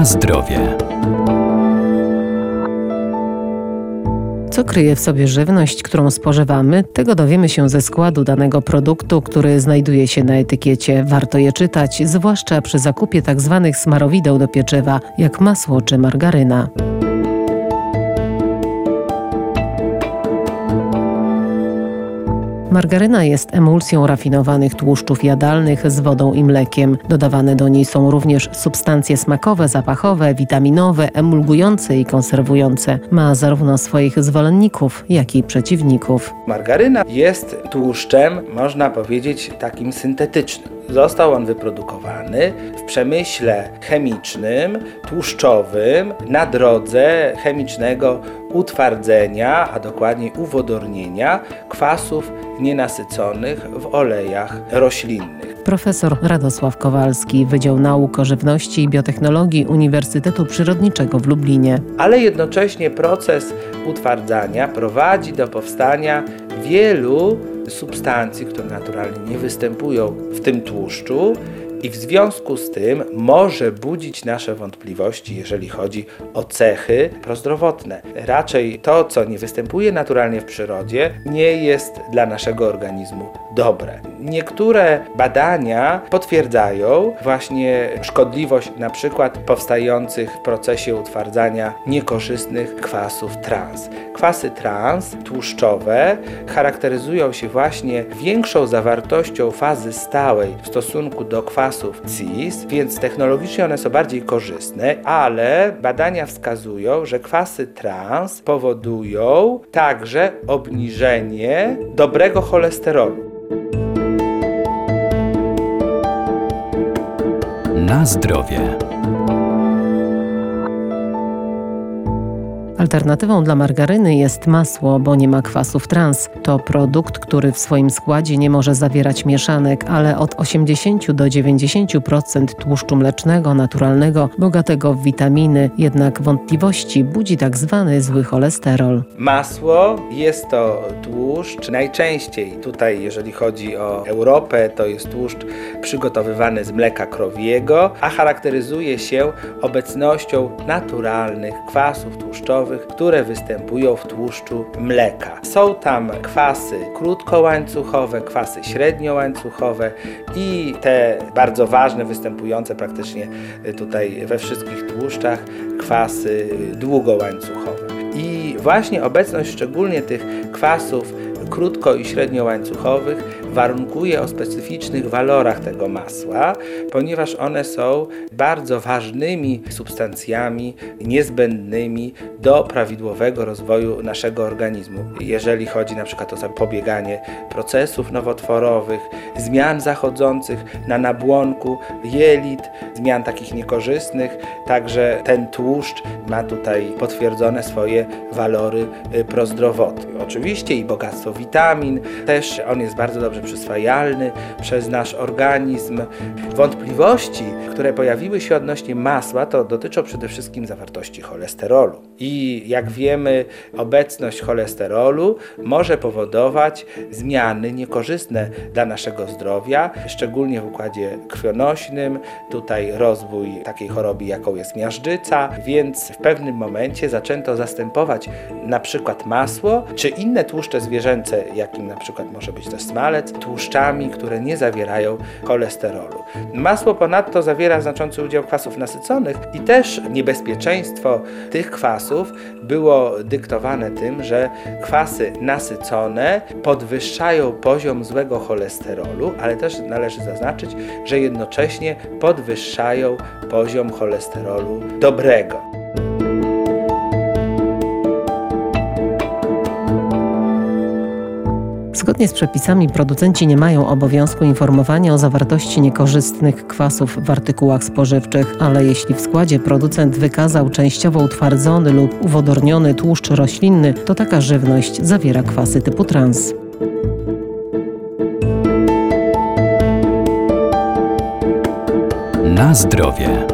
Na zdrowie. Co kryje w sobie żywność, którą spożywamy, tego dowiemy się ze składu danego produktu, który znajduje się na etykiecie. Warto je czytać, zwłaszcza przy zakupie tzw. Tak smarowideł do pieczywa, jak masło czy margaryna. Margaryna jest emulsją rafinowanych tłuszczów jadalnych z wodą i mlekiem. Dodawane do niej są również substancje smakowe, zapachowe, witaminowe, emulgujące i konserwujące. Ma zarówno swoich zwolenników, jak i przeciwników. Margaryna jest tłuszczem, można powiedzieć, takim syntetycznym. Został on wyprodukowany w przemyśle chemicznym, tłuszczowym, na drodze chemicznego utwardzenia, a dokładniej uwodornienia kwasów nienasyconych w olejach roślinnych. Profesor Radosław Kowalski, Wydział Nauk o Żywności i Biotechnologii Uniwersytetu Przyrodniczego w Lublinie. Ale jednocześnie proces utwardzania prowadzi do powstania wielu substancji, które naturalnie nie występują w tym tłuszczu i w związku z tym może budzić nasze wątpliwości, jeżeli chodzi o cechy prozdrowotne. Raczej to, co nie występuje naturalnie w przyrodzie, nie jest dla naszego organizmu dobre. Niektóre badania potwierdzają właśnie szkodliwość na przykład powstających w procesie utwardzania niekorzystnych kwasów trans. Kwasy trans tłuszczowe charakteryzują się właśnie większą zawartością fazy stałej w stosunku do kwasów cis, więc technologicznie one są bardziej korzystne, ale badania wskazują, że kwasy trans powodują także obniżenie dobrego cholesterolu. Na zdrowie. Alternatywą dla margaryny jest masło, bo nie ma kwasów trans. To produkt, który w swoim składzie nie może zawierać mieszanek, ale od 80 do 90% tłuszczu mlecznego, naturalnego, bogatego w witaminy. Jednak wątpliwości budzi tak zwany zły cholesterol. Masło jest to tłuszcz, najczęściej tutaj, jeżeli chodzi o Europę, to jest tłuszcz przygotowywany z mleka krowiego, a charakteryzuje się obecnością naturalnych kwasów tłuszczowych które występują w tłuszczu mleka. Są tam kwasy krótkołańcuchowe, kwasy średniołańcuchowe i te bardzo ważne, występujące praktycznie tutaj we wszystkich tłuszczach, kwasy długołańcuchowe. I właśnie obecność szczególnie tych kwasów krótko i średniołańcuchowych warunkuje o specyficznych walorach tego masła, ponieważ one są bardzo ważnymi substancjami niezbędnymi do prawidłowego rozwoju naszego organizmu. Jeżeli chodzi na przykład o zapobieganie procesów nowotworowych, zmian zachodzących na nabłonku jelit, zmian takich niekorzystnych, także ten tłuszcz ma tutaj potwierdzone swoje walory y, prozdrowotne. Oczywiście i bogactwo witamin, też on jest bardzo dobrze przyswajalny przez nasz organizm. Wątpliwości, które pojawiły się odnośnie masła, to dotyczą przede wszystkim zawartości cholesterolu. I jak wiemy, obecność cholesterolu może powodować zmiany niekorzystne dla naszego zdrowia, szczególnie w układzie krwionośnym, tutaj rozwój takiej choroby, jaką jest miażdżyca, więc w pewnym momencie zaczęto zastępować na przykład masło czy inne tłuszcze zwierzęce, jakim na przykład może być też smalec, tłuszczami, które nie zawierają cholesterolu. Masło ponadto zawiera znaczący udział kwasów nasyconych i też niebezpieczeństwo tych kwasów było dyktowane tym, że kwasy nasycone podwyższają poziom złego cholesterolu, ale też należy zaznaczyć, że jednocześnie podwyższają poziom cholesterolu dobrego. Zgodnie z przepisami producenci nie mają obowiązku informowania o zawartości niekorzystnych kwasów w artykułach spożywczych, ale jeśli w składzie producent wykazał częściowo utwardzony lub uwodorniony tłuszcz roślinny, to taka żywność zawiera kwasy typu trans. Na zdrowie.